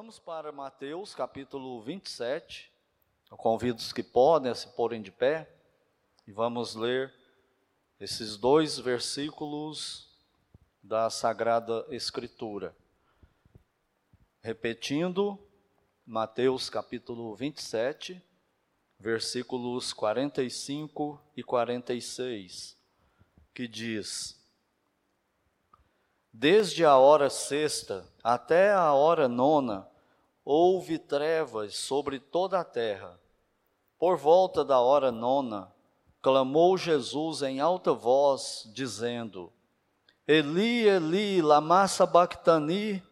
Vamos para Mateus capítulo 27. Eu convido os que podem a se porem de pé e vamos ler esses dois versículos da Sagrada Escritura. Repetindo, Mateus capítulo 27, versículos 45 e 46, que diz: Desde a hora sexta até a hora nona, houve trevas sobre toda a terra. Por volta da hora nona, clamou Jesus em alta voz, dizendo: Eli, Eli, lama sabachthani,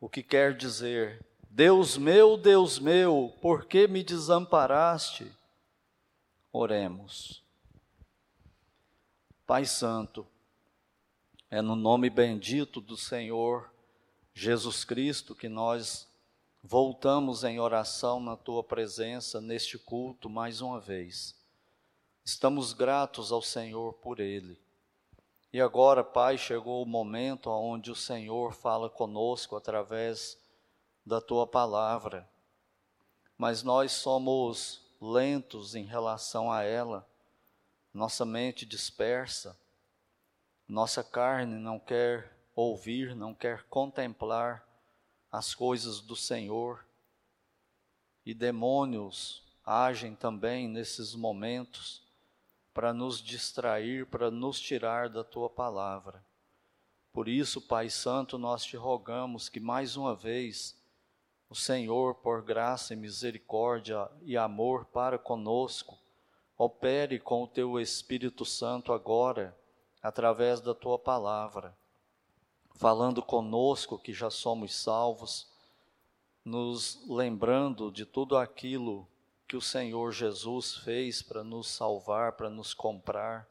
o que quer dizer: Deus meu, Deus meu, por que me desamparaste? Oremos. Pai Santo, é no nome bendito do Senhor Jesus Cristo que nós voltamos em oração na tua presença neste culto mais uma vez. Estamos gratos ao Senhor por ele. E agora, Pai, chegou o momento onde o Senhor fala conosco através da tua palavra. Mas nós somos lentos em relação a ela, nossa mente dispersa nossa carne não quer ouvir, não quer contemplar as coisas do Senhor. E demônios agem também nesses momentos para nos distrair, para nos tirar da tua palavra. Por isso, Pai Santo, nós te rogamos que mais uma vez o Senhor, por graça e misericórdia e amor para conosco, opere com o teu Espírito Santo agora através da tua palavra, falando conosco que já somos salvos, nos lembrando de tudo aquilo que o Senhor Jesus fez para nos salvar, para nos comprar,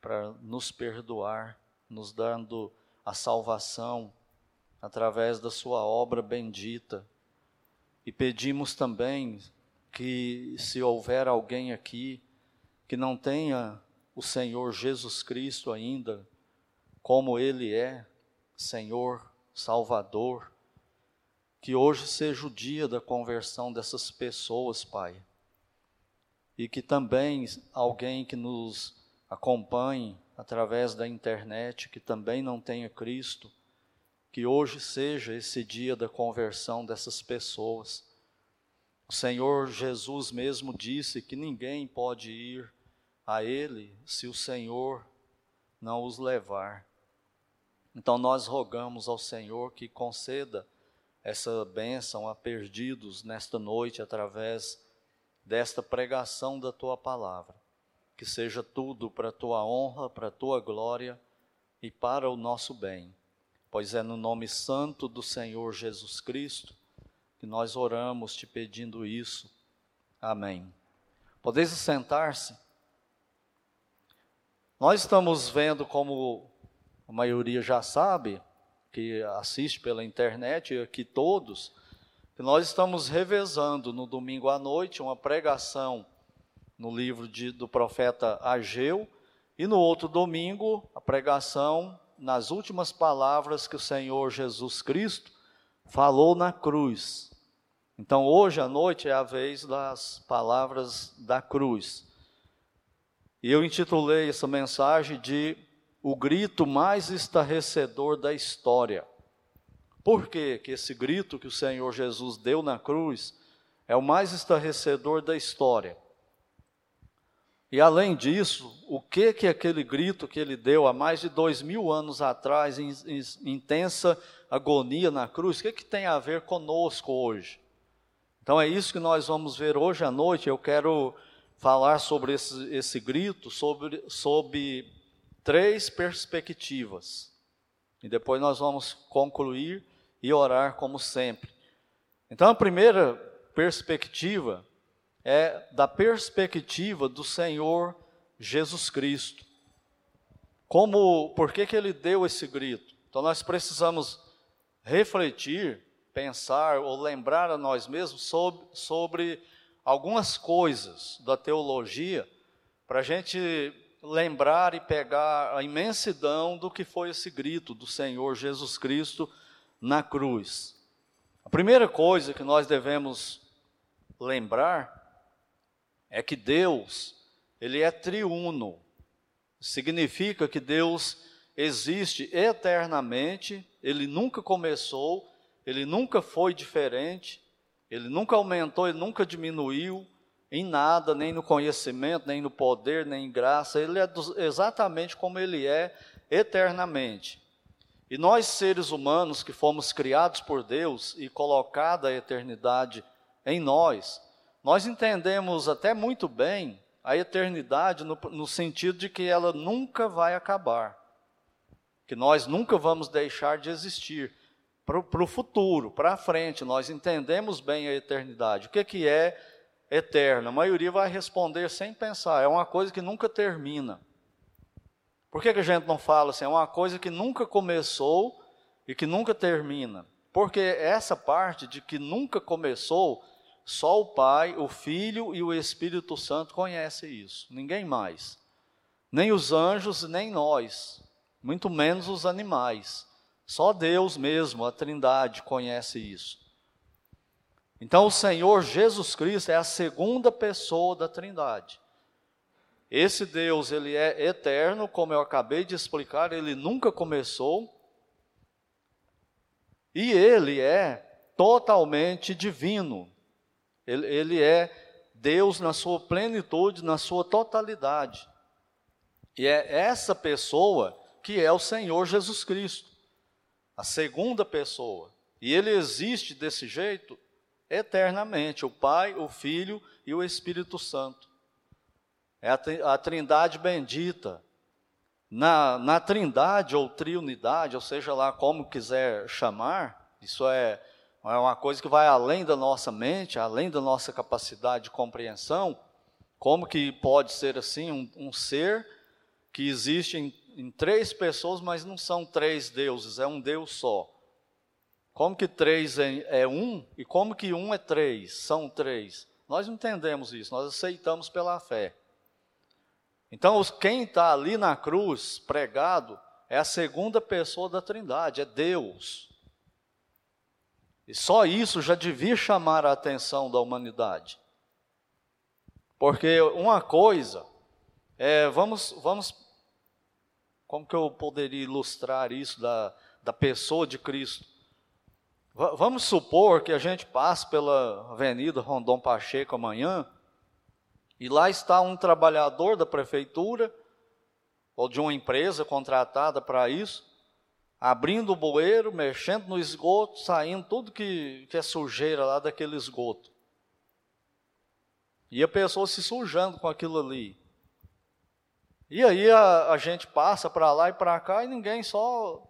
para nos perdoar, nos dando a salvação através da sua obra bendita. E pedimos também que se houver alguém aqui que não tenha o Senhor Jesus Cristo ainda, como Ele é, Senhor, Salvador. Que hoje seja o dia da conversão dessas pessoas, Pai. E que também alguém que nos acompanhe através da internet, que também não tenha Cristo, que hoje seja esse dia da conversão dessas pessoas. O Senhor Jesus mesmo disse que ninguém pode ir a Ele se o Senhor não os levar. Então nós rogamos ao Senhor que conceda essa bênção a perdidos nesta noite através desta pregação da tua palavra. Que seja tudo para a tua honra, para a tua glória e para o nosso bem. Pois é no nome santo do Senhor Jesus Cristo que nós oramos te pedindo isso. Amém. Podeis sentar-se. Nós estamos vendo, como a maioria já sabe, que assiste pela internet, aqui todos, que nós estamos revezando no domingo à noite uma pregação no livro de, do profeta Ageu, e no outro domingo, a pregação nas últimas palavras que o Senhor Jesus Cristo falou na cruz. Então, hoje à noite é a vez das palavras da cruz. E eu intitulei essa mensagem de O Grito Mais Estarrecedor da História. Por quê? que esse grito que o Senhor Jesus deu na cruz é o mais estarrecedor da história? E além disso, o que que aquele grito que ele deu há mais de dois mil anos atrás, em, em intensa agonia na cruz, o que que tem a ver conosco hoje? Então é isso que nós vamos ver hoje à noite. Eu quero falar sobre esse, esse grito sobre, sobre três perspectivas. E depois nós vamos concluir e orar como sempre. Então a primeira perspectiva é da perspectiva do Senhor Jesus Cristo. Como, por que, que ele deu esse grito? Então nós precisamos refletir, pensar ou lembrar a nós mesmos sobre, sobre algumas coisas da teologia para a gente lembrar e pegar a imensidão do que foi esse grito do Senhor Jesus Cristo na cruz. A primeira coisa que nós devemos lembrar é que Deus, ele é triuno. Significa que Deus existe eternamente, ele nunca começou, ele nunca foi diferente, ele nunca aumentou, ele nunca diminuiu em nada, nem no conhecimento, nem no poder, nem em graça, ele é exatamente como ele é eternamente. E nós, seres humanos que fomos criados por Deus e colocada a eternidade em nós, nós entendemos até muito bem a eternidade no, no sentido de que ela nunca vai acabar, que nós nunca vamos deixar de existir. Para o futuro, para a frente, nós entendemos bem a eternidade. O que, que é eterno? A maioria vai responder sem pensar, é uma coisa que nunca termina. Por que, que a gente não fala assim? É uma coisa que nunca começou e que nunca termina. Porque essa parte de que nunca começou, só o Pai, o Filho e o Espírito Santo conhecem isso, ninguém mais. Nem os anjos, nem nós, muito menos os animais. Só Deus mesmo, a Trindade, conhece isso. Então, o Senhor Jesus Cristo é a segunda pessoa da Trindade. Esse Deus, ele é eterno, como eu acabei de explicar, ele nunca começou. E ele é totalmente divino. Ele, ele é Deus na sua plenitude, na sua totalidade. E é essa pessoa que é o Senhor Jesus Cristo, a segunda pessoa. E ele existe desse jeito eternamente: o Pai, o Filho e o Espírito Santo. É a, trindade bendita. Na, na trindade ou triunidade, ou seja lá como quiser chamar, isso é, é uma coisa que vai além da nossa mente, além da nossa capacidade de compreensão. Como que pode ser assim um, um ser que existe em, em três pessoas, mas não são três deuses, é um Deus só. Como que três é, é, um e como que um é três? São três. Nós não entendemos isso, nós aceitamos pela fé. Então, quem está ali na cruz pregado é a segunda pessoa da Trindade, é Deus. E só isso já devia chamar a atenção da humanidade. Porque uma coisa, é, vamos, vamos, como que eu poderia ilustrar isso da, da pessoa de Cristo? V vamos supor que a gente passe pela Avenida Rondon Pacheco amanhã e lá está um trabalhador da prefeitura ou de uma empresa contratada para isso, abrindo o bueiro, mexendo no esgoto, saindo tudo que, que é sujeira lá daquele esgoto. E a pessoa se sujando com aquilo ali. E aí a, a gente passa para lá e para cá e ninguém só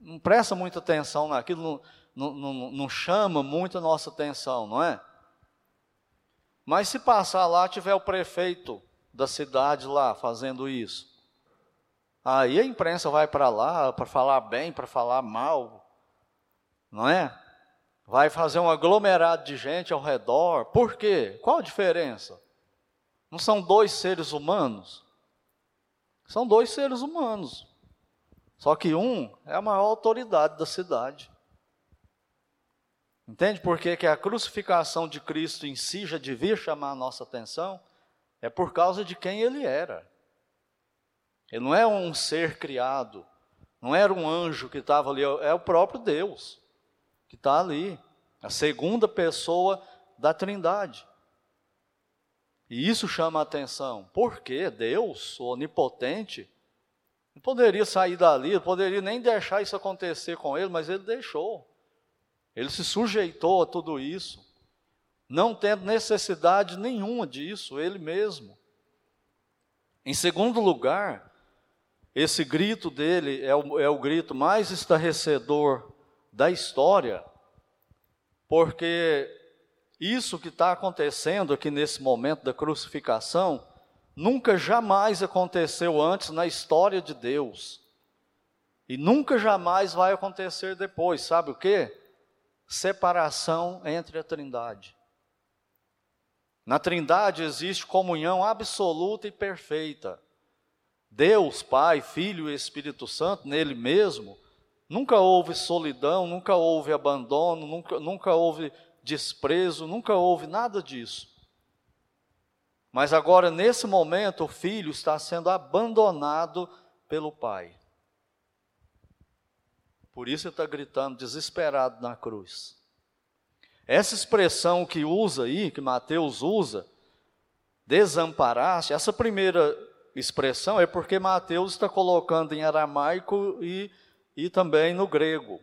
não presta muita atenção naquilo, não, não, não, não chama muito a nossa atenção, não é? Mas se passar lá, tiver o prefeito da cidade lá fazendo isso, aí a imprensa vai para lá para falar bem, para falar mal, não é? Vai fazer um aglomerado de gente ao redor. Por quê? Qual a diferença? Não são dois seres humanos? São dois seres humanos. Só que um é a maior autoridade da cidade. Entende por que, que a crucificação de Cristo em si já devia chamar a nossa atenção? É por causa de quem ele era. Ele não é um ser criado, não era um anjo que estava ali, é o próprio Deus que está ali, a segunda pessoa da Trindade. E isso chama a atenção, porque Deus, onipotente, não poderia sair dali, poderia nem deixar isso acontecer com ele, mas ele deixou. Ele se sujeitou a tudo isso, não tendo necessidade nenhuma disso, ele mesmo. Em segundo lugar, esse grito dele é o, é o grito mais estarrecedor da história, porque isso que está acontecendo aqui nesse momento da crucificação, nunca jamais aconteceu antes na história de Deus. E nunca jamais vai acontecer depois, sabe o que? separação entre a Trindade. Na Trindade existe comunhão absoluta e perfeita. Deus, Pai, Filho e Espírito Santo, nele mesmo, Nunca houve solidão, nunca houve abandono, nunca, nunca houve desprezo, nunca houve nada disso. Mas agora, nesse momento, o filho está sendo abandonado pelo pai. Por isso ele está gritando desesperado na cruz. Essa expressão que usa aí, que Mateus usa, desamparaste, essa primeira expressão é porque Mateus está colocando em aramaico e, e também no grego.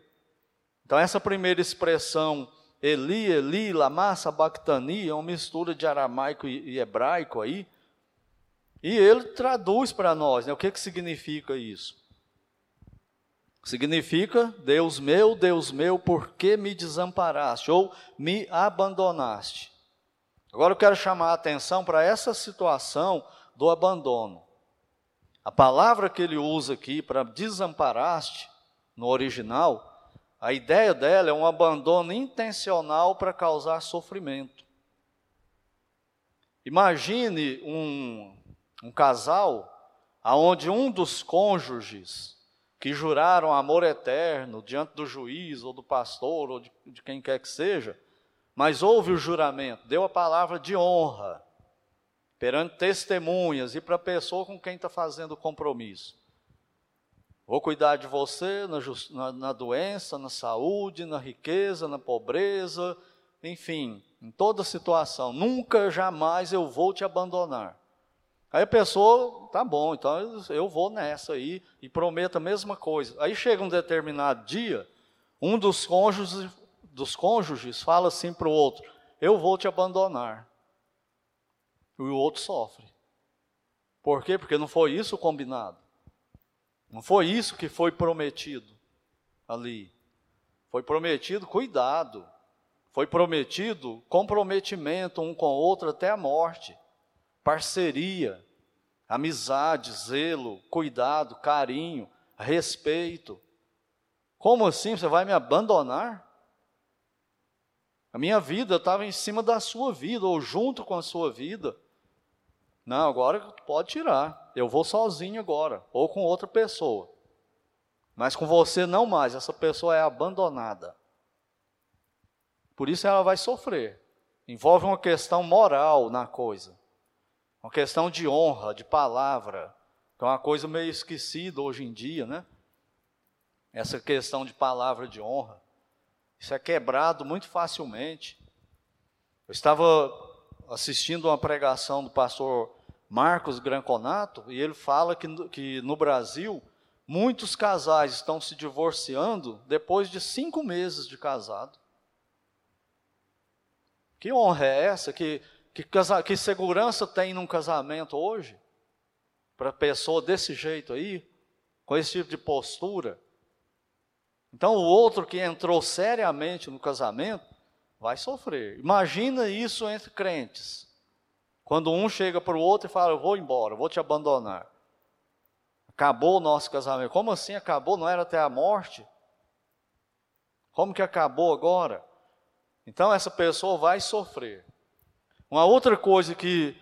Então, essa primeira expressão, Eli, Eli, lama sabachthani, é uma mistura de aramaico e, e hebraico aí, e ele traduz para nós, né, o que, que significa isso? Significa, Deus meu, Deus meu, por que me desamparaste ou me abandonaste? Agora eu quero chamar a atenção para essa situação do abandono. A palavra que ele usa aqui para desamparaste, no original, a ideia dela é um abandono intencional para causar sofrimento. Imagine um, um casal aonde um dos cônjuges que juraram amor eterno diante do juiz ou do pastor ou de, de quem quer que seja, mas houve o juramento, deu a palavra de honra perante testemunhas e para a pessoa com quem está fazendo o compromisso. Vou cuidar de você na, na, na, doença, na saúde, na riqueza, na pobreza, enfim, em toda situação. Nunca, jamais eu vou te abandonar. Aí a pessoa, tá bom, então eu vou nessa aí e prometo a mesma coisa. Aí chega um determinado dia, um dos cônjuges, dos cônjuges fala assim para o outro: Eu vou te abandonar. E o outro sofre. Por quê? Porque não foi isso combinado. Não foi isso que foi prometido ali. Foi prometido cuidado. Foi prometido comprometimento um com o outro até a morte parceria, amizade, zelo, cuidado, carinho, respeito. Como assim? Você vai me abandonar? A minha vida estava em cima da sua vida, ou junto com a sua vida. Não, agora pode tirar. Eu vou sozinho agora, ou com outra pessoa. Mas com você não mais, essa pessoa é abandonada. Por isso ela vai sofrer. Envolve uma questão moral na coisa. Uma questão de honra, de palavra, que é uma coisa meio esquecida hoje em dia, né? Essa questão de palavra de honra. Isso é quebrado muito facilmente. Eu estava assistindo uma pregação do pastor Marcos Granconato e ele fala que, que no Brasil muitos casais estão se divorciando depois de cinco meses de casado. Que honra é essa? Que que, que segurança tem num casamento hoje? Para pessoa desse jeito aí, com esse tipo de postura. Então o outro que entrou seriamente no casamento vai sofrer. Imagina isso entre crentes. Quando um chega para o outro e fala: Eu vou embora, vou te abandonar. Acabou o nosso casamento. Como assim acabou? Não era até a morte? Como que acabou agora? Então essa pessoa vai sofrer. Uma outra coisa que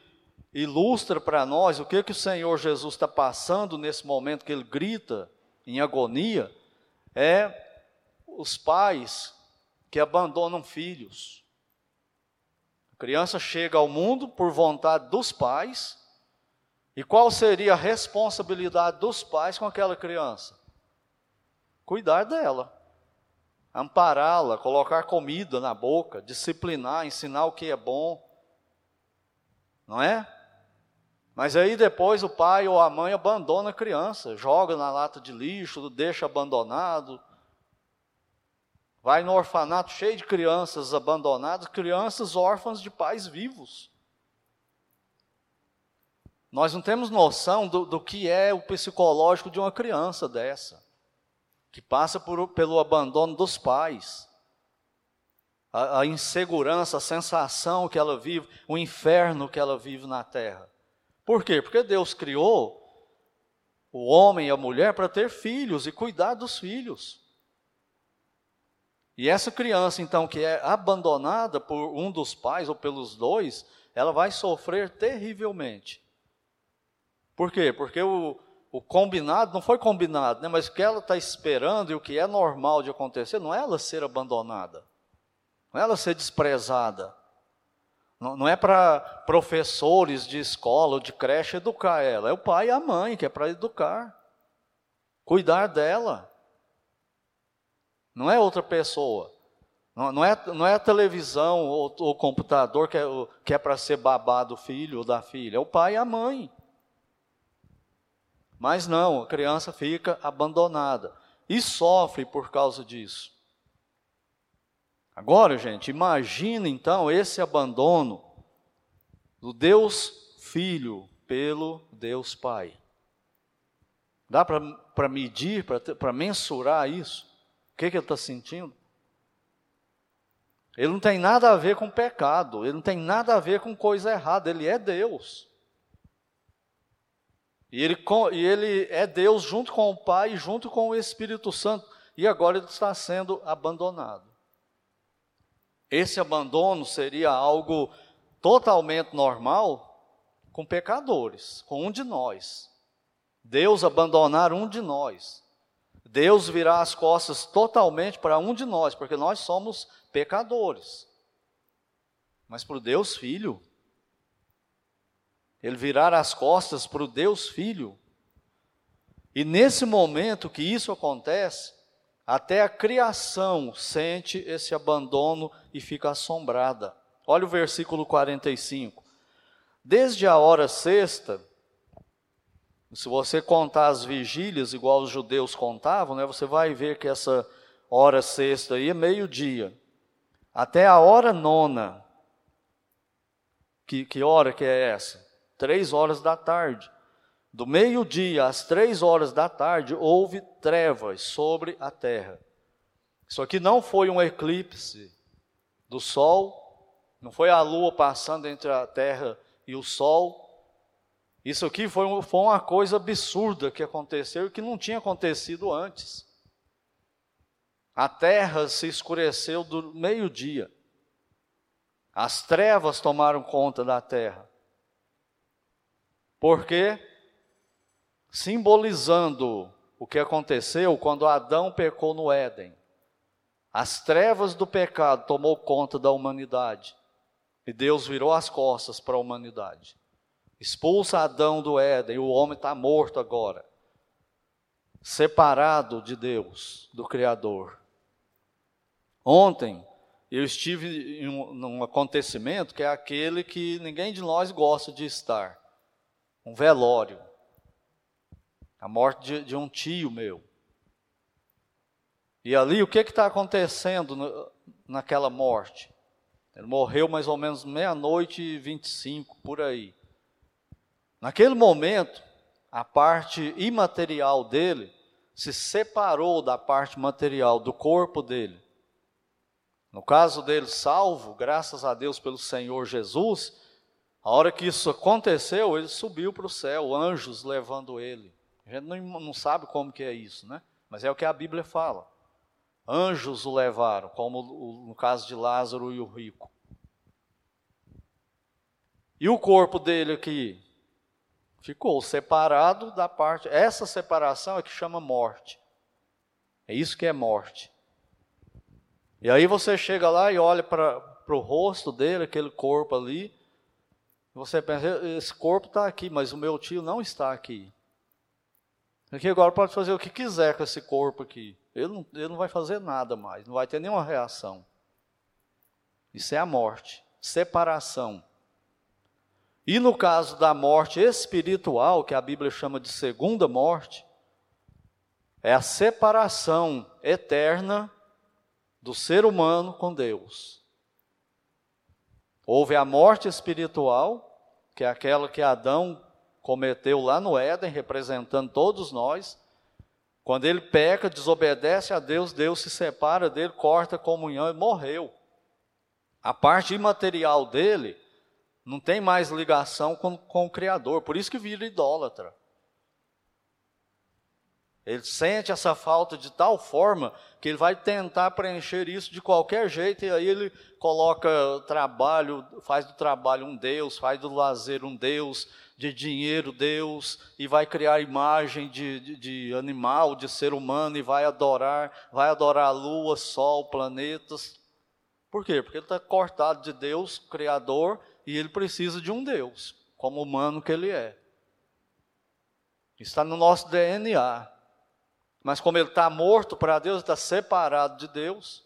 ilustra para nós o que, que o Senhor Jesus está passando nesse momento que ele grita em agonia é os pais que abandonam filhos. Criança chega ao mundo por vontade dos pais, e qual seria a responsabilidade dos pais com aquela criança? Cuidar dela, ampará-la, colocar comida na boca, disciplinar, ensinar o que é bom não é? Mas aí depois o pai ou a mãe abandona a criança, joga na lata de lixo, deixa abandonado. Vai no orfanato cheio de crianças abandonadas, crianças órfãs de pais vivos. Nós não temos noção do, do que é o psicológico de uma criança dessa, que passa por, pelo abandono dos pais a, a insegurança, a sensação que ela vive, o inferno que ela vive na terra. Por quê? Porque Deus criou o homem e a mulher para ter filhos e cuidar dos filhos. E essa criança, então, que é abandonada por um dos pais ou pelos dois, ela vai sofrer terrivelmente. Por quê? Porque o, o combinado não foi combinado, né? mas o que ela está esperando e o que é normal de acontecer não é ela ser abandonada, não é ela ser desprezada. Não, não é para professores de escola ou de creche educar ela, é o pai e a mãe que é para educar, cuidar dela. Não é outra pessoa. Não, não, é, não é a televisão ou o computador que é, que é para ser babado do filho ou da filha, é o pai e a mãe. Mas não, a criança fica abandonada e sofre por causa disso. Agora, gente, imagina então esse abandono do Deus Filho pelo Deus Pai. Dá para medir, para mensurar isso? Que, que ele está sentindo? Ele não tem nada a ver com pecado, ele não tem nada a ver com coisa errada, ele é Deus. E ele, e ele é Deus junto com o Pai, junto com o Espírito Santo. E agora ele está sendo abandonado. Esse abandono seria algo totalmente normal com pecadores, com um de nós. Deus abandonar um de nós. Deus virar as costas totalmente para um de nós, porque nós somos pecadores. Mas para o Deus Filho, ele virar as costas para o Deus Filho. E nesse momento que isso acontece, até a criação sente esse abandono e fica assombrada. Olha o versículo 45. Desde a hora sexta, se você contar as vigílias, igual os judeus contavam, né, você vai ver que essa hora sexta aí é meio-dia. Até a hora nona. Que, que hora que é essa? três horas da tarde. Do meio-dia às três horas da tarde, houve trevas sobre a terra. Isso aqui não foi um eclipse do sol, não foi a lua passando entre a terra e o sol. Isso aqui foi, foi uma coisa absurda que aconteceu e que não tinha acontecido antes. A terra se escureceu do meio-dia. As trevas tomaram conta da terra. Porque, simbolizando o que aconteceu quando Adão pecou no Éden, as trevas do pecado tomou conta da humanidade. E Deus virou as costas para a humanidade. Expulsa Adão do Éden, e o homem está morto agora. Separado de Deus, do Criador. Ontem, eu estive em um, num acontecimento que é aquele que ninguém de nós gosta de estar um velório. A morte de, de um tio meu. E ali, o que está acontecendo no, naquela morte? Ele morreu mais ou menos meia-noite e 25, por aí. Naquele momento, a parte imaterial dele se separou da parte material do corpo dele. No caso dele, salvo, graças a Deus pelo Senhor Jesus, a hora que isso aconteceu, ele subiu para o céu, anjos levando ele. A gente não, não sabe como que é isso, né? Mas é o que a Bíblia fala. Anjos o levaram, como no caso de Lázaro e o rico. E o corpo dele aqui ficou separado da parte. Essa separação é que chama morte. É isso que é morte. E aí você chega lá e olha para o rosto dele, aquele corpo ali, você pensa, esse corpo está aqui, mas o meu tio não está aqui. Aqui agora pode fazer o que quiser com esse corpo aqui. Ele não, ele não vai fazer nada mais, não vai ter nenhuma reação. Isso é a morte, separação. E no caso da morte espiritual, que a Bíblia chama de segunda morte, é a separação eterna do ser humano com Deus. Houve a morte espiritual, que é aquela que Adão cometeu lá no Éden, representando todos nós. Quando ele peca, desobedece a Deus, Deus se separa dele, corta a comunhão e morreu. A parte imaterial dele não tem mais ligação com, com o Criador, por isso que vira idólatra. Ele sente essa falta de tal forma que ele vai tentar preencher isso de qualquer jeito, e aí ele coloca trabalho, faz do trabalho um Deus, faz do lazer um Deus, de dinheiro Deus, e vai criar imagem de, de, de animal, de ser humano, e vai adorar, vai adorar a lua, sol, planetas. Por quê? Porque ele está cortado de Deus, Criador, e ele precisa de um Deus, como humano que ele é. Está no nosso DNA. Mas como ele está morto para Deus, está separado de Deus.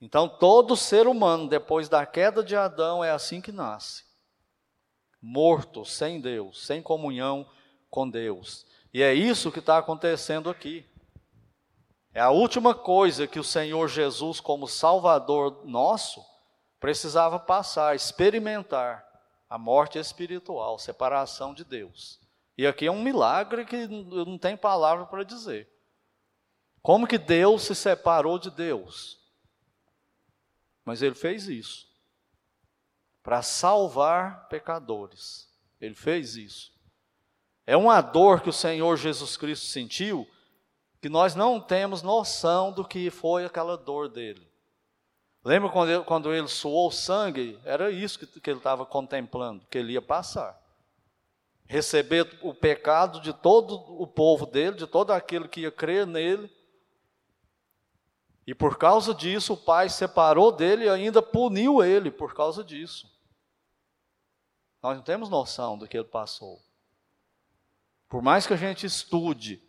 Então todo ser humano, depois da queda de Adão, é assim que nasce. Morto, sem Deus, sem comunhão com Deus. E é isso que está acontecendo aqui. É a última coisa que o Senhor Jesus, como Salvador nosso, precisava passar, experimentar a morte espiritual, separação de Deus. E aqui é um milagre que eu não tenho palavra para dizer. Como que Deus se separou de Deus? Mas ele fez isso para salvar pecadores. Ele fez isso. É uma dor que o Senhor Jesus Cristo sentiu que nós não temos noção do que foi aquela dor dele. Lembra quando ele, quando ele suou sangue? Era isso que, que ele estava contemplando, que ele ia passar receber o pecado de todo o povo dele, de todo aquele que ia crer nele. E por causa disso, o pai separou dele e ainda puniu ele por causa disso. Nós não temos noção do que ele passou. Por mais que a gente estude,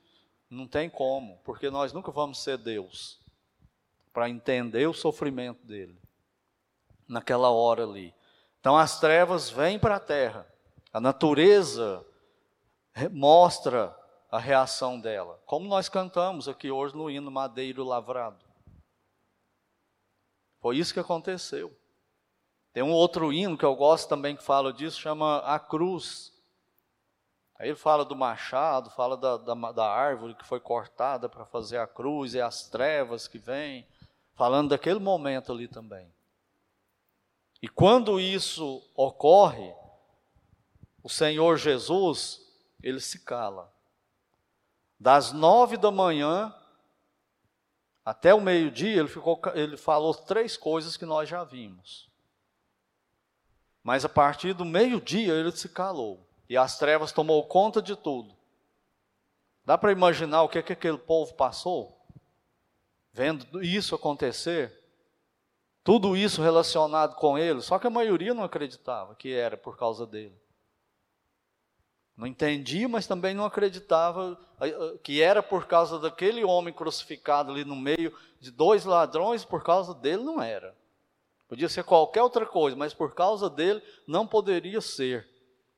não tem como, porque nós nunca vamos ser Deus para entender o sofrimento dele naquela hora ali. Então as trevas vêm para a terra a natureza mostra a reação dela, como nós cantamos aqui hoje no hino Madeiro Lavrado. Foi isso que aconteceu. Tem um outro hino que eu gosto também que fala disso, chama A Cruz. Aí ele fala do machado, fala da, da, da árvore que foi cortada para fazer a cruz e as trevas que vêm, falando daquele momento ali também. E quando isso ocorre, o Senhor Jesus, ele se cala. Das nove da manhã até o meio-dia, ele, ele falou três coisas que nós já vimos. Mas a partir do meio-dia ele se calou. E as trevas tomou conta de tudo. Dá para imaginar o que, é que aquele povo passou? Vendo isso acontecer? Tudo isso relacionado com ele, só que a maioria não acreditava que era por causa dele. Não entendia, mas também não acreditava eh, eh, que era por causa daquele homem crucificado ali no meio de dois ladrões, por causa dele não era. Podia ser qualquer outra coisa, mas por causa dele não poderia ser.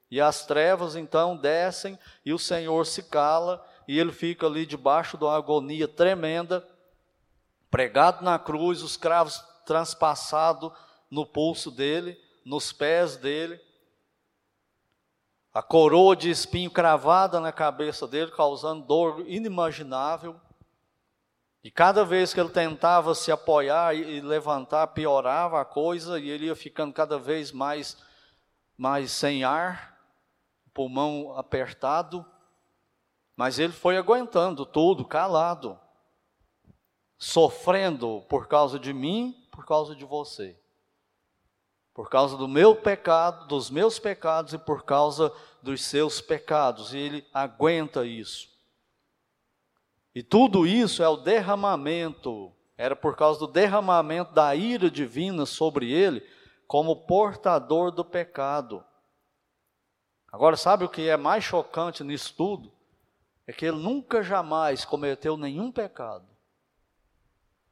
E as trevas então descem e o Senhor se cala e ele fica ali debaixo de uma agonia tremenda, pregado na cruz, os cravos transpassados no pulso dele, nos pés dele a coroa de espinho cravada na cabeça dele, causando dor inimaginável. E cada vez que ele tentava se apoiar e levantar, piorava a coisa e ele ia ficando cada vez mais, mais sem ar, pulmão apertado. Mas ele foi aguentando tudo, calado, sofrendo por causa de mim, por causa de você por causa do meu pecado, dos meus pecados e por causa dos seus pecados. E ele aguenta isso. E tudo isso é o derramamento, era por causa do derramamento da ira divina sobre ele, como portador do pecado. Agora, sabe o que é mais chocante nisso tudo? É que ele nunca jamais cometeu nenhum pecado.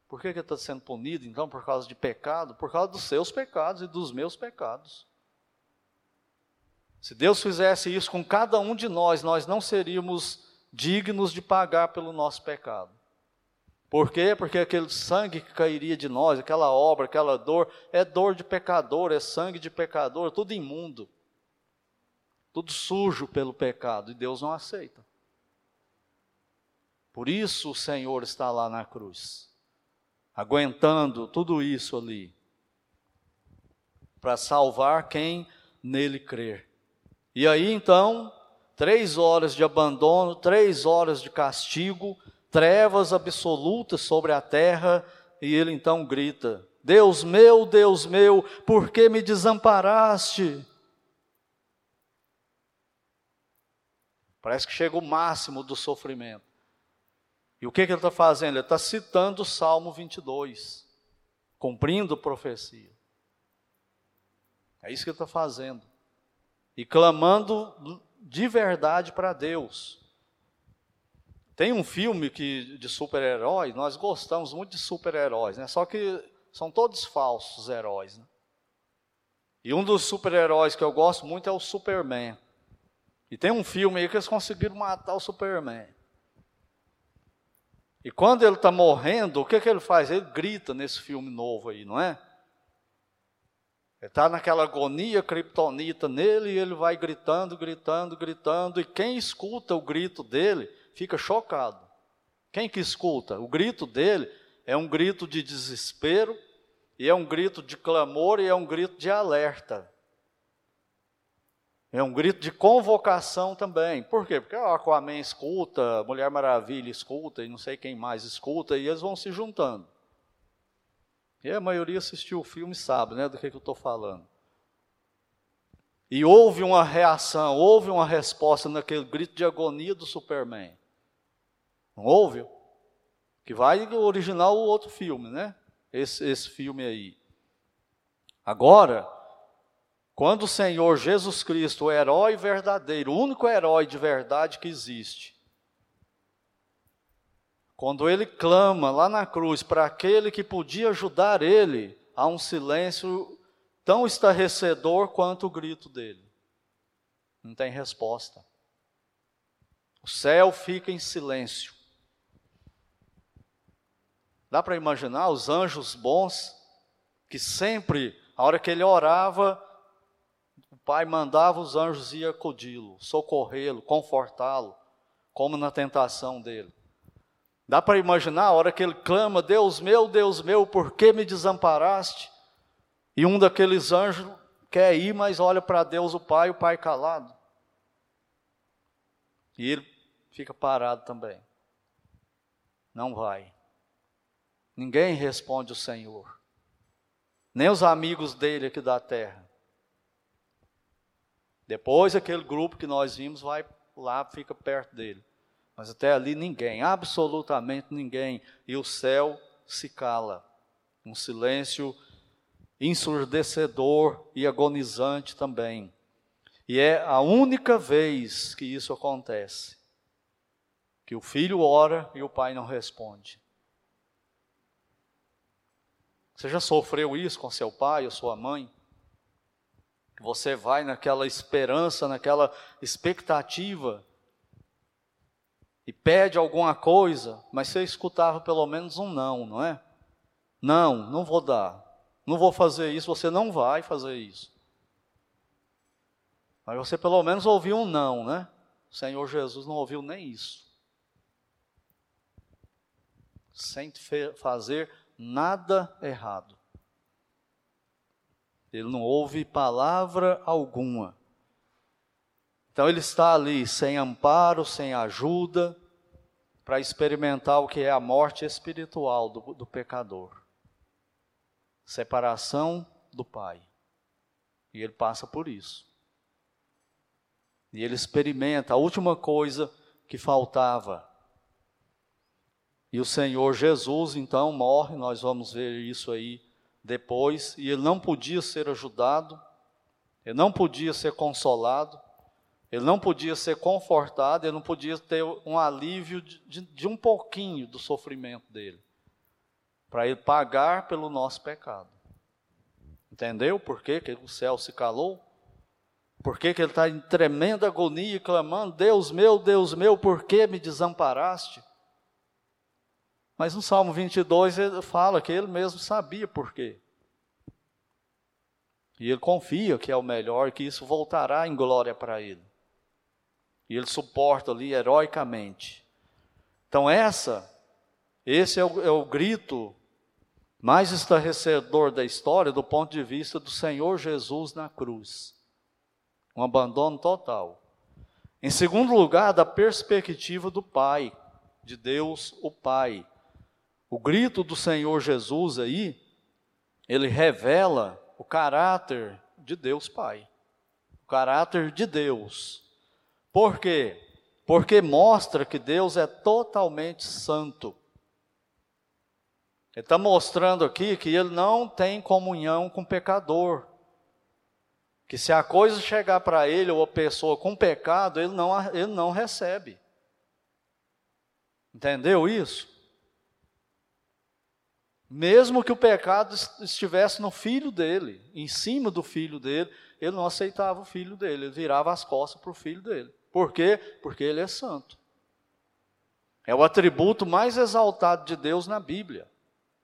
Por que, que ele está sendo punido, então, por causa de pecado? Por causa dos seus pecados e dos meus pecados. Se Deus fizesse isso com cada um de nós, nós não seríamos dignos de pagar pelo nosso pecado. Por quê? Porque aquele sangue que cairia de nós, aquela obra, aquela dor, é dor de pecador, é sangue de pecador, tudo imundo, tudo sujo pelo pecado, e Deus não aceita. Por isso o Senhor está lá na cruz aguentando tudo isso ali, para salvar quem nele crer. E aí então, Três horas de abandono, três horas de castigo, trevas absolutas sobre a terra, e ele então grita: Deus meu, Deus meu, por que me desamparaste? Parece que chega o máximo do sofrimento. E o que, que ele está fazendo? Ele está citando o Salmo 22, cumprindo profecia. É isso que ele está fazendo. E clamando de verdade para Deus. Tem um filme que, de super-heróis, nós gostamos muito de super-heróis, né? só que são todos falsos heróis. Né? E um dos super-heróis que eu gosto muito é o Superman. E tem um filme aí que eles conseguiram matar o Superman. E quando ele está morrendo, o que, que ele faz? Ele grita nesse filme novo aí, não é? Ele está naquela agonia criptonita nele e ele vai gritando, gritando, gritando. E quem escuta o grito dele fica chocado. Quem que escuta? O grito dele é um grito de desespero, e é um grito de clamor, e é um grito de alerta. É um grito de convocação também. Por quê? Porque o Aquaman escuta, a Mulher Maravilha escuta, e não sei quem mais escuta, e eles vão se juntando. E a maioria assistiu o filme sabe né, do que, que eu estou falando. E houve uma reação, houve uma resposta naquele grito de agonia do Superman. Não houve? Que vai originar o outro filme, né? Esse, esse filme aí. Agora, quando o Senhor Jesus Cristo, o herói verdadeiro, o único herói de verdade que existe, quando ele clama lá na cruz para aquele que podia ajudar ele, há um silêncio tão estarrecedor quanto o grito dele. Não tem resposta. O céu fica em silêncio. Dá para imaginar os anjos bons, que sempre, a hora que ele orava, pai mandava os anjos ir acudi-lo, socorrê-lo, confortá-lo, como na tentação dele. Dá para imaginar a hora que ele clama: Deus meu, Deus meu, por que me desamparaste? E um daqueles anjos quer ir, mas olha para Deus o Pai, o Pai calado. E ele fica parado também. Não vai. Ninguém responde o Senhor. Nem os amigos dele aqui da terra. Depois aquele grupo que nós vimos vai lá, fica perto dele. Mas até ali ninguém, absolutamente ninguém. E o céu se cala. Um silêncio ensurdecedor e agonizante também. E é a única vez que isso acontece. Que o filho ora e o pai não responde. Você já sofreu isso com seu pai ou sua mãe? Você vai naquela esperança, naquela expectativa e pede alguma coisa, mas você escutava pelo menos um não, não é? Não, não vou dar. Não vou fazer isso, você não vai fazer isso. Mas você pelo menos ouviu um não, né? O Senhor Jesus não ouviu nem isso. Sem fazer nada errado. Ele não ouve palavra alguma. Então ele está ali sem amparo, sem ajuda, para experimentar o que é a morte espiritual do, do pecador separação do Pai. E ele passa por isso. E ele experimenta a última coisa que faltava. E o Senhor Jesus então morre, nós vamos ver isso aí depois, e ele não podia ser ajudado, ele não podia ser consolado, ele não podia ser confortado, ele não podia ter um alívio de, de, um pouquinho do sofrimento dele, para ele pagar pelo nosso pecado. Entendeu por que, o céu se calou? Por que, que ele está em tremenda agonia, clamando: Deus meu, Deus meu, por que me desamparaste? Mas no Salmo 22 ele fala que ele mesmo sabia por quê. E ele confia que é o melhor, que isso voltará em glória para ele. E ele suporta ali heroicamente. Então, essa, esse é o, é o grito mais estarrecedor da história do ponto de vista do Senhor Jesus na cruz. Um abandono total. Em segundo lugar, da perspectiva do Pai, de Deus o Pai. O grito do Senhor Jesus aí, ele revela o caráter de Deus Pai. O caráter de Deus. Por quê? Porque mostra que Deus é totalmente santo. Ele está mostrando aqui que ele não tem comunhão com o pecador. Que se a coisa chegar para ele ou a pessoa com pecado, ele não, ele não recebe. Entendeu isso? Mesmo que o pecado estivesse no filho dele, em cima do filho dele, ele não aceitava o filho dele, ele virava as costas para o filho dele. Por quê? Porque ele é santo. É o atributo mais exaltado de Deus na Bíblia.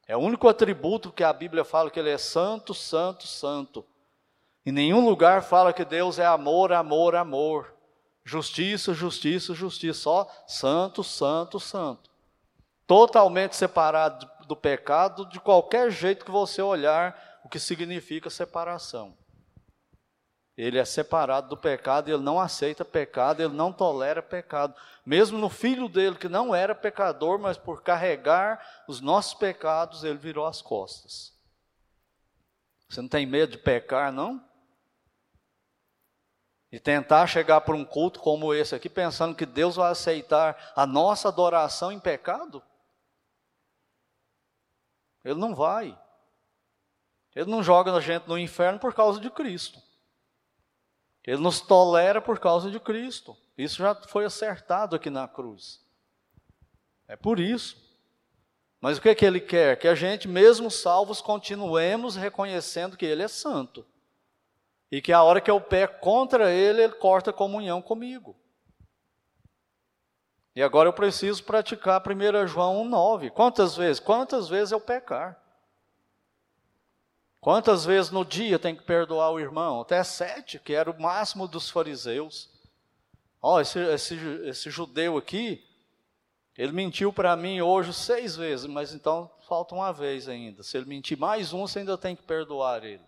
É o único atributo que a Bíblia fala que ele é santo, santo, santo. Em nenhum lugar fala que Deus é amor, amor, amor. Justiça, justiça, justiça. Só santo, santo, santo. Totalmente separado do pecado, de qualquer jeito que você olhar, o que significa separação. Ele é separado do pecado, ele não aceita pecado, ele não tolera pecado. Mesmo no filho dele, que não era pecador, mas por carregar os nossos pecados, ele virou as costas. Você não tem medo de pecar, não? E tentar chegar para um culto como esse aqui, pensando que Deus vai aceitar a nossa adoração em pecado? Ele não vai. Ele não joga a gente no inferno por causa de Cristo. Ele nos tolera por causa de Cristo. Isso já foi acertado aqui na cruz. É por isso. Mas o que, é que ele quer? Que a gente, mesmo salvos, continuemos reconhecendo que ele é santo. E que a hora que eu peco contra ele, ele corta comunhão comigo. E agora eu preciso praticar 1 João 1,9. Quantas vezes? Quantas vezes eu pecar? Quantas vezes no dia tem que perdoar o irmão? Até sete, que era o máximo dos fariseus. Ó, oh, esse, esse, esse judeu aqui, ele mentiu para mim hoje seis vezes, mas então falta uma vez ainda. Se ele mentir mais um, você ainda tem que perdoar ele.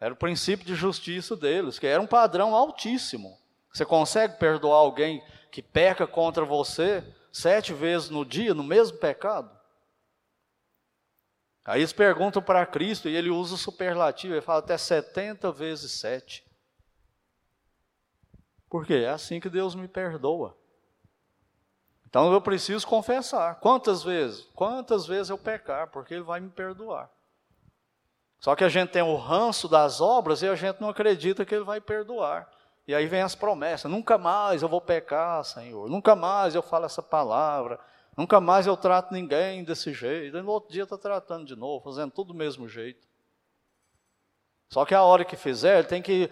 Era o princípio de justiça deles, que era um padrão altíssimo. Você consegue perdoar alguém que peca contra você sete vezes no dia, no mesmo pecado? Aí eles perguntam para Cristo e ele usa o superlativo, ele fala até 70 vezes 7. Por quê? É assim que Deus me perdoa. Então eu preciso confessar. Quantas vezes? Quantas vezes eu pecar, porque Ele vai me perdoar. Só que a gente tem o ranço das obras e a gente não acredita que ele vai perdoar. E aí vem as promessas: nunca mais eu vou pecar, Senhor, nunca mais eu falo essa palavra, nunca mais eu trato ninguém desse jeito. E no outro dia está tratando de novo, fazendo tudo do mesmo jeito. Só que a hora que fizer, ele tem que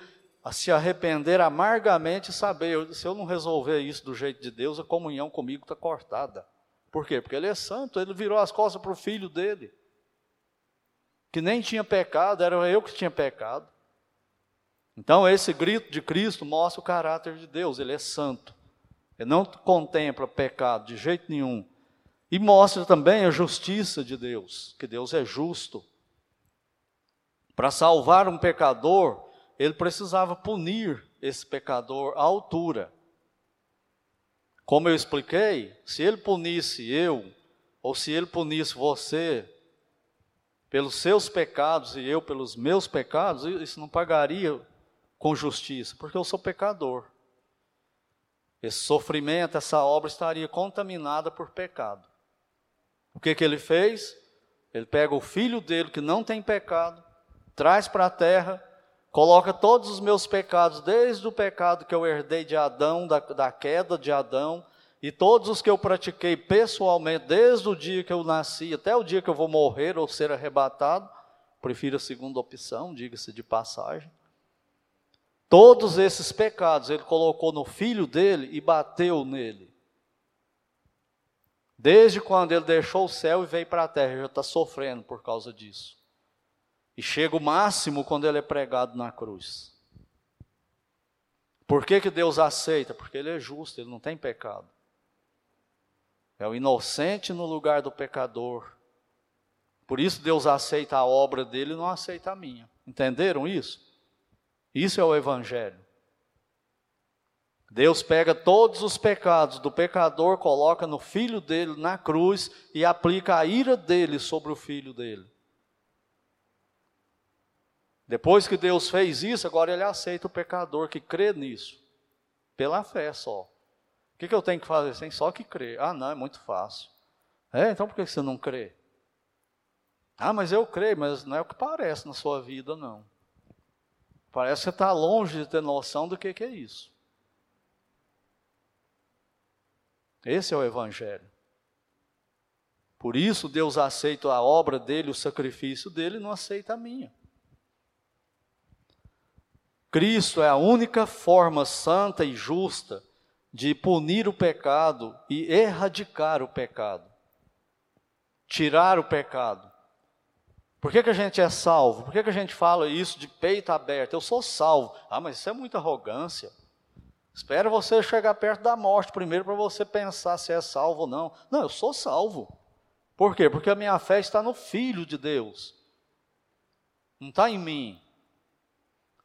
se arrepender amargamente e saber: se eu não resolver isso do jeito de Deus, a comunhão comigo está cortada. Por quê? Porque ele é santo, ele virou as costas para o filho dele que nem tinha pecado, era eu que tinha pecado. Então, esse grito de Cristo mostra o caráter de Deus, ele é santo. Ele não contempla pecado de jeito nenhum. E mostra também a justiça de Deus, que Deus é justo. Para salvar um pecador, ele precisava punir esse pecador à altura. Como eu expliquei, se ele punisse eu, ou se ele punisse você, pelos seus pecados e eu pelos meus pecados, isso não pagaria com justiça, porque eu sou pecador. Esse sofrimento, essa obra estaria contaminada por pecado. O que, que ele fez? Ele pega o filho dele, que não tem pecado, traz para a terra, coloca todos os meus pecados, desde o pecado que eu herdei de Adão, da, da queda de Adão, e todos os que eu pratiquei pessoalmente, desde o dia que eu nasci até o dia que eu vou morrer ou ser arrebatado, prefiro a segunda opção, diga-se de passagem. Todos esses pecados ele colocou no filho dele e bateu nele. Desde quando ele deixou o céu e veio para a terra, já está sofrendo por causa disso. E chega o máximo quando ele é pregado na cruz. Por que, que Deus aceita? Porque ele é justo, ele não tem pecado. É o inocente no lugar do pecador. Por isso Deus aceita a obra dele e não aceita a minha. Entenderam isso? Isso é o Evangelho. Deus pega todos os pecados do pecador, coloca no filho dele na cruz e aplica a ira dele sobre o filho dele. Depois que Deus fez isso, agora ele aceita o pecador que crê nisso, pela fé só. O que, eu tenho que fazer? Tem só que crer. Ah, não, é muito fácil. É, então por que você não crê? Ah, mas eu creio, mas não é o que parece na sua vida, não. Parece que você está longe de ter noção do que, que é isso. Esse é o Evangelho. Por isso Deus aceita a obra dele, o sacrifício dele, não aceita a minha. Cristo é a única forma santa e justa de punir o pecado e erradicar o pecado, tirar o pecado. Por que, que a gente é salvo? Por que, que a gente fala isso de peito aberto? Eu sou salvo. Ah, mas isso é muita arrogância. Espera você chegar perto da morte primeiro para você pensar se é salvo ou não. Não, eu sou salvo. Por quê? Porque a minha fé está no Filho de Deus. Não está em mim.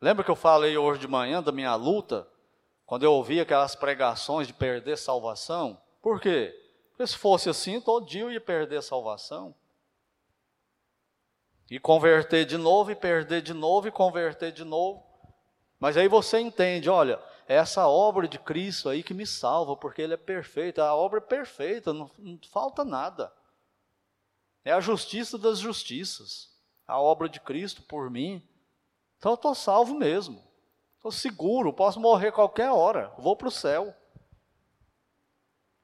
Lembra que eu falei hoje de manhã da minha luta? Quando eu ouvi aquelas pregações de perder salvação? Por quê? Porque se fosse assim, todo dia eu ia perder salvação. E converter de novo, e perder de novo, e converter de novo. Mas aí você entende, olha, é essa obra de Cristo aí que me salva, porque Ele é perfeito, a obra é perfeita, não, não falta nada. É a justiça das justiças, a obra de Cristo por mim. Então eu estou salvo mesmo, estou seguro, posso morrer qualquer hora, vou para o céu.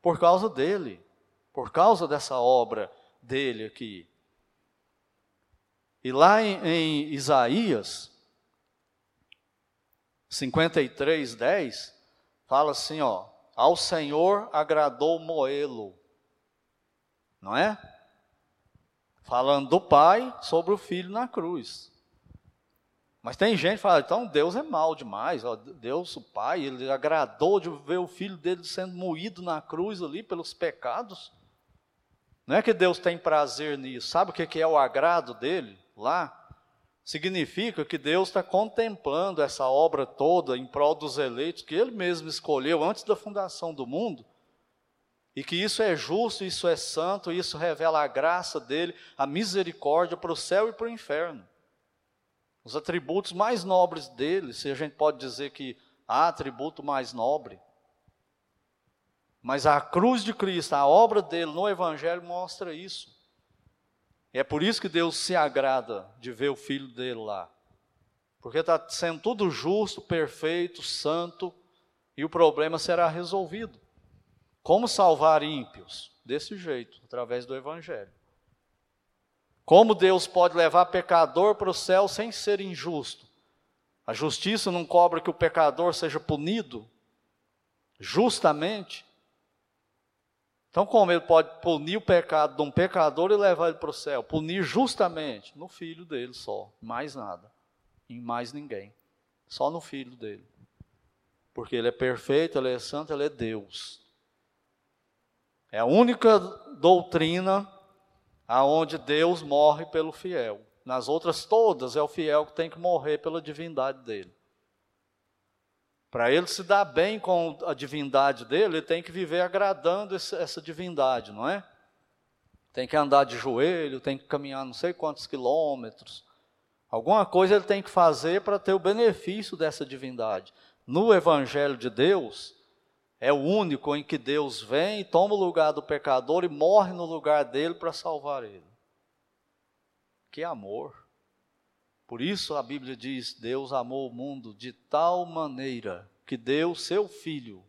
Por causa dele, por causa dessa obra dele aqui. E lá em, em Isaías 53, 10, fala assim, ó, ao Senhor agradou moê-lo, não é? Falando do pai sobre o filho na cruz. Mas tem gente que fala, então Deus é mal demais, ó, Deus, o pai, ele agradou de ver o filho dele sendo moído na cruz ali pelos pecados. Não é que Deus tem prazer nisso, sabe o que é o agrado dele? Lá, significa que Deus está contemplando essa obra toda em prol dos eleitos que Ele mesmo escolheu antes da fundação do mundo, e que isso é justo, isso é santo, isso revela a graça dele, a misericórdia para o céu e para o inferno. Os atributos mais nobres dele, se a gente pode dizer que há atributo mais nobre. Mas a cruz de Cristo, a obra dele no Evangelho mostra isso. E é por isso que Deus se agrada de ver o filho dele lá. Porque está sendo tudo justo, perfeito, santo, e o problema será resolvido. Como salvar ímpios? Desse jeito, através do Evangelho. Como Deus pode levar pecador para o céu sem ser injusto? A justiça não cobra que o pecador seja punido justamente. Então, como ele pode punir o pecado de um pecador e levar ele para o céu? Punir justamente no filho dele só, mais nada, em mais ninguém, só no filho dele. Porque ele é perfeito, ele é santo, ele é Deus. É a única doutrina aonde Deus morre pelo fiel. Nas outras todas é o fiel que tem que morrer pela divindade dele. Para ele se dar bem com a divindade dele, ele tem que viver agradando essa, divindade, não é? Tem que andar de joelho, tem que caminhar não sei quantos quilômetros. Alguma coisa ele tem que fazer para ter o benefício dessa divindade. No Evangelho de Deus, é o único em que Deus vem e toma o lugar do pecador e morre no lugar dele para salvar ele. Que amor! Por isso a Bíblia diz: Deus amou o mundo de tal maneira que deu seu filho.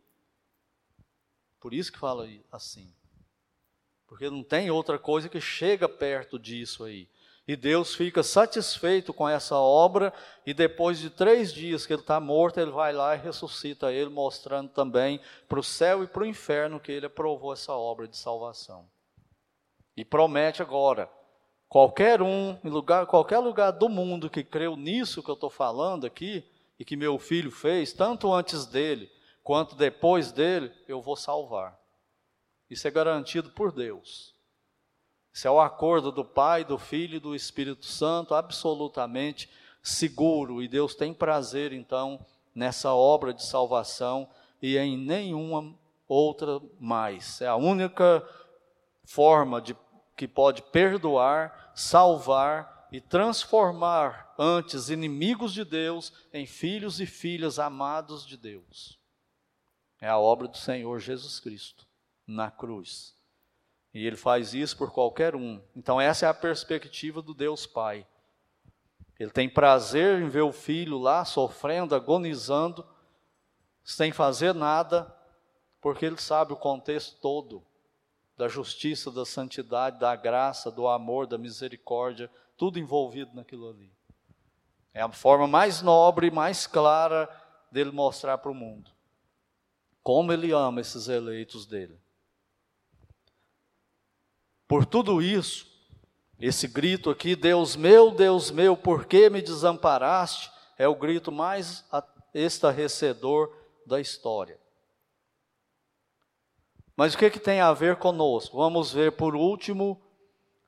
Por isso que fala assim. Porque não tem outra coisa que chega perto disso aí. E Deus fica satisfeito com essa obra, e depois de três dias que ele está morto, ele vai lá e ressuscita ele, mostrando também para o céu e para o inferno que ele aprovou essa obra de salvação. E promete agora Qualquer um, em lugar, qualquer lugar do mundo que creu nisso que eu estou falando aqui, e que meu filho fez, tanto antes dele quanto depois dele, eu vou salvar. Isso é garantido por Deus. Isso é o acordo do Pai, do Filho e do Espírito Santo, absolutamente seguro. E Deus tem prazer, então, nessa obra de salvação e em nenhuma outra mais. É a única forma de, que pode perdoar, salvar e transformar antes inimigos de Deus em filhos e filhas amados de Deus. É a obra do Senhor Jesus Cristo na cruz. E ele faz isso por qualquer um. Então, essa é a perspectiva do Deus Pai. Ele tem prazer em ver o filho lá sofrendo, agonizando, sem fazer nada, porque ele sabe o contexto todo da justiça, da santidade, da graça, do amor, da misericórdia, tudo envolvido naquilo ali. É a forma mais nobre, mais clara dele mostrar para o mundo como ele ama esses eleitos dele. Por tudo isso, esse grito aqui, Deus meu, Deus meu, por que me desamparaste? É o grito mais estarrecedor da história. Mas o que, que tem a ver conosco? Vamos ver por último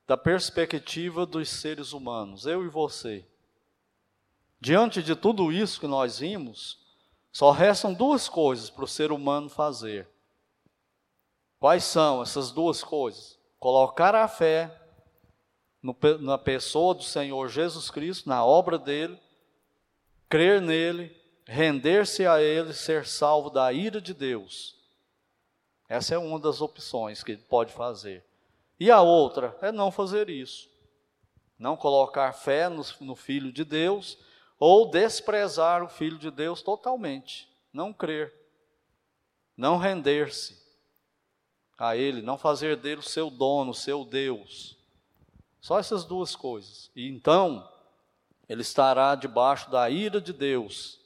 da perspectiva dos seres humanos, eu e você. Diante de tudo isso que nós vimos, só restam duas coisas para o ser humano fazer. Quais são essas duas coisas? Colocar a fé no, na pessoa do Senhor Jesus Cristo, na obra dele, crer nele, render-se a ele, ser salvo da ira de Deus. Essa é uma das opções que ele pode fazer. E a outra é não fazer isso. Não colocar fé no, no Filho de Deus ou desprezar o Filho de Deus totalmente, não crer, não render-se a Ele, não fazer dele o seu dono, o seu Deus. Só essas duas coisas. E então, ele estará debaixo da ira de Deus,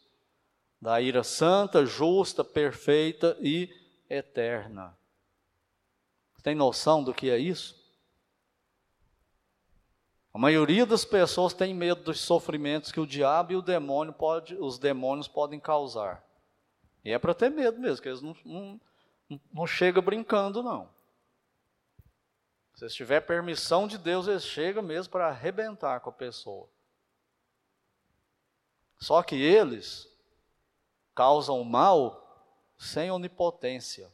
da ira santa, justa, perfeita e eterna. Tem noção do que é isso? A maioria das pessoas tem medo dos sofrimentos que o diabo e o demônio pode, os demônios podem causar. E é para ter medo mesmo, que eles não, não, não chegam brincando, não. Se tiver permissão de Deus, eles chegam mesmo para arrebentar com a pessoa. Só que eles causam mal sem onipotência.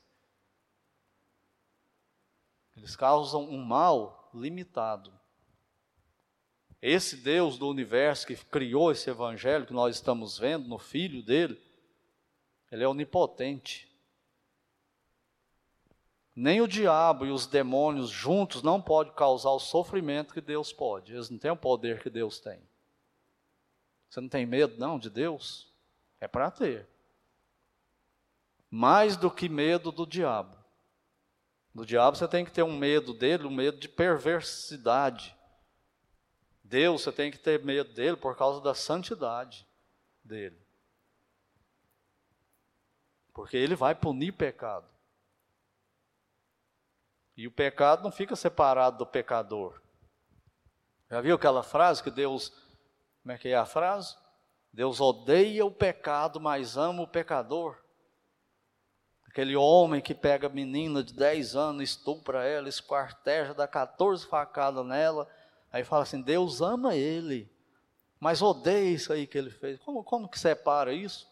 Eles causam um mal limitado. Esse Deus do universo que criou esse evangelho que nós estamos vendo no filho dele, ele é onipotente. Nem o diabo e os demônios juntos não podem causar o sofrimento que Deus pode. Eles não têm o poder que Deus tem. Você não tem medo, não, de Deus? É para ter. Mais do que medo do diabo. Do diabo você tem que ter um medo dele, um medo de perversidade. Deus, você tem que ter medo dele por causa da santidade dele. Porque ele vai punir pecado. E o pecado não fica separado do pecador. Já viu aquela frase que Deus, como é que é a frase? Deus odeia o pecado, mas ama o pecador. Aquele homem que pega a menina de 10 anos, estupra ela, esquarteja, dá 14 facadas nela, Aí fala assim: Deus ama ele, mas odeia isso aí que ele fez. Como, como que separa isso?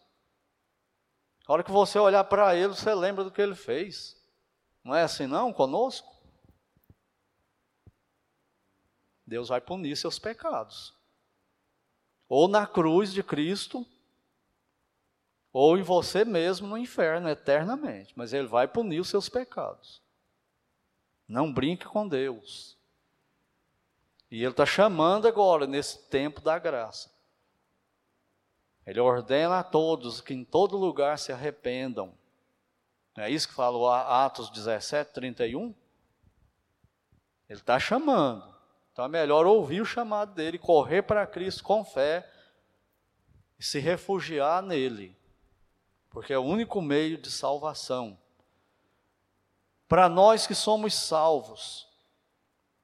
A hora que você olhar para ele, você lembra do que ele fez. Não é assim não conosco? Deus vai punir seus pecados. Ou na cruz de Cristo, ou em você mesmo no inferno eternamente. Mas Ele vai punir os seus pecados. Não brinque com Deus. E ele está chamando agora, nesse tempo da graça. Ele ordena a todos que em todo lugar se arrependam. É isso que fala Atos 17, 31? Ele está chamando. Então é melhor ouvir o chamado dele, correr para Cristo com fé e se refugiar nele, porque é o único meio de salvação. Para nós que somos salvos,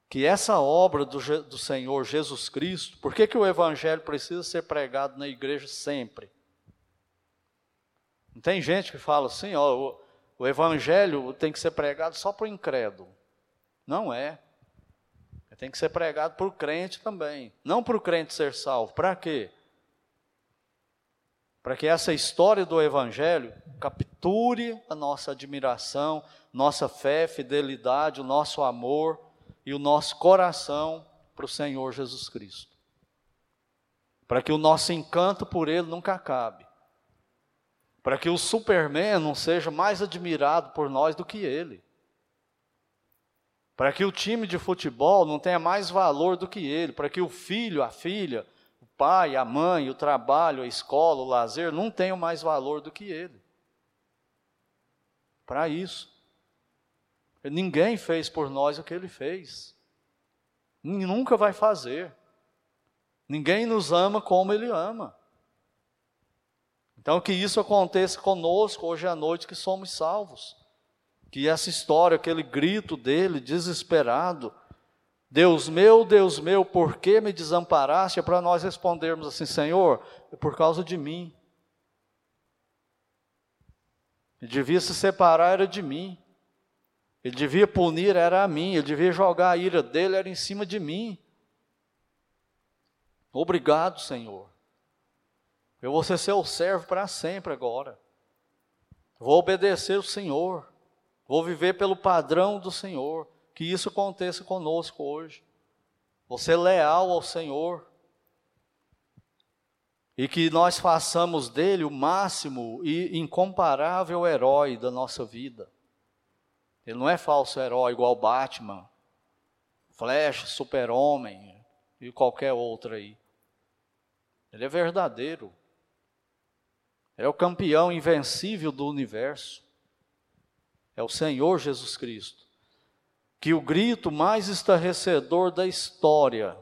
que essa obra do, do Senhor Jesus Cristo, por que, que o Evangelho precisa ser pregado na igreja sempre? Não tem gente que fala assim, ó, o, o Evangelho tem que ser pregado só para o incrédulo. Não é. Tem que ser pregado para o crente também. Não para o crente ser salvo. Para quê? Para que essa história do Evangelho capture a nossa admiração, nossa fé, fidelidade, o nosso amor e o nosso coração para o Senhor Jesus Cristo. Para que o nosso encanto por Ele nunca acabe. Para que o Superman não seja mais admirado por nós do que Ele. Para que o time de futebol não tenha mais valor do que Ele. Para que o filho, a filha, pai, a mãe, o trabalho, a escola, o lazer não tenham mais valor do que ele. Para isso. Ninguém fez por nós o que ele fez. Nunca vai fazer. Ninguém nos ama como ele ama. Então, que isso aconteça conosco hoje à noite que somos salvos. Que essa história, aquele grito dele, desesperado, Deus meu, Deus meu, por que me desamparaste? É para nós respondermos assim: Senhor, é por causa de mim. Ele devia se separar, era de mim. Ele devia punir, era a mim. Ele devia jogar a ira dele, era em cima de mim. Obrigado, Senhor. Eu vou ser seu servo para sempre agora. Vou obedecer o Senhor. Vou viver pelo padrão do Senhor. Que isso aconteça conosco hoje. Você é leal ao Senhor. E que nós façamos dele o máximo e incomparável herói da nossa vida. Ele não é falso herói igual Batman, Flash, Super-Homem e qualquer outro aí. Ele é verdadeiro. Ele é o campeão invencível do universo. É o Senhor Jesus Cristo que o grito mais estarrecedor da história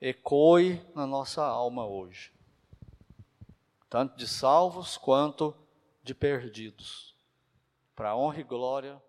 ecoe na nossa alma hoje, tanto de salvos quanto de perdidos, para honra e glória